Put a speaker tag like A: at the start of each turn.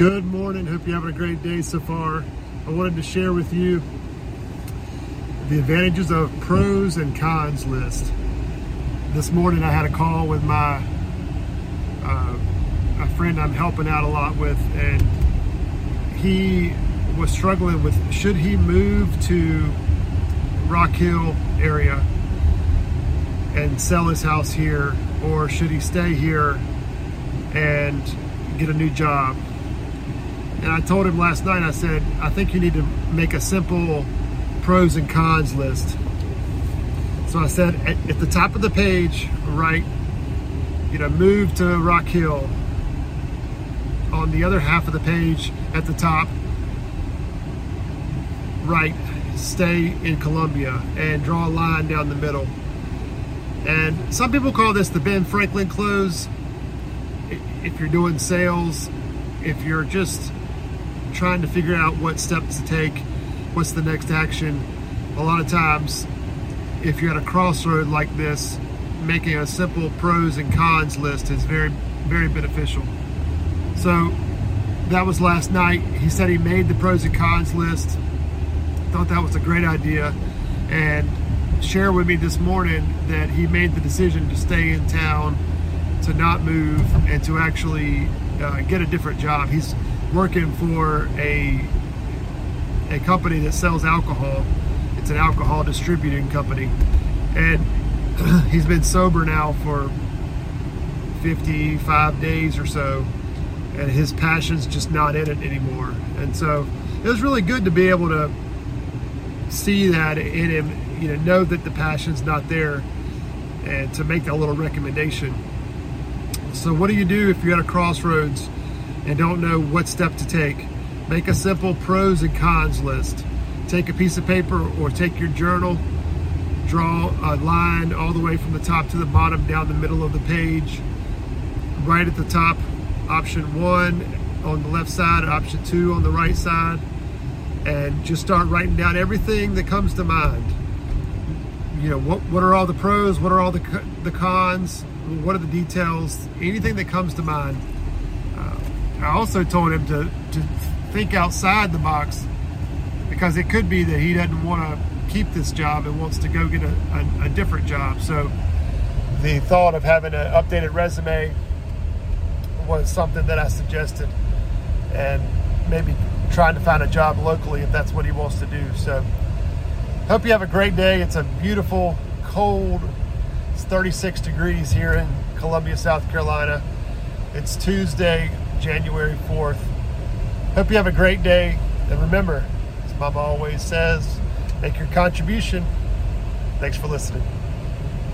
A: Good morning. Hope you're having a great day so far. I wanted to share with you the advantages of pros and cons list. This morning I had a call with my uh, a friend I'm helping out a lot with, and he was struggling with should he move to Rock Hill area and sell his house here, or should he stay here and get a new job? And I told him last night, I said, I think you need to make a simple pros and cons list. So I said, at, at the top of the page, right, you know, move to Rock Hill. On the other half of the page, at the top, right, stay in Columbia and draw a line down the middle. And some people call this the Ben Franklin close. If you're doing sales, if you're just trying to figure out what steps to take, what's the next action. A lot of times, if you're at a crossroad like this, making a simple pros and cons list is very, very beneficial. So that was last night. He said he made the pros and cons list. Thought that was a great idea, and share with me this morning that he made the decision to stay in town, to not move, and to actually uh, get a different job. He's working for a a company that sells alcohol. It's an alcohol distributing company, and he's been sober now for 55 days or so, and his passion's just not in it anymore. And so it was really good to be able to see that in him, you know, know that the passion's not there, and to make that little recommendation. So, what do you do if you're at a crossroads? And don't know what step to take, make a simple pros and cons list. Take a piece of paper or take your journal, draw a line all the way from the top to the bottom down the middle of the page. Right at the top, option one on the left side, option two on the right side, and just start writing down everything that comes to mind. You know, what, what are all the pros? What are all the, the cons? What are the details? Anything that comes to mind uh, I also told him to, to think outside the box because it could be that he doesn't want to keep this job and wants to go get a, a, a different job. So the thought of having an updated resume was something that I suggested and maybe trying to find a job locally if that's what he wants to do. So hope you have a great day. It's a beautiful, cold, it's 36 degrees here in Columbia, South Carolina. It's Tuesday, January 4th. Hope you have a great day. And remember, as Mama always says, make your contribution. Thanks for listening.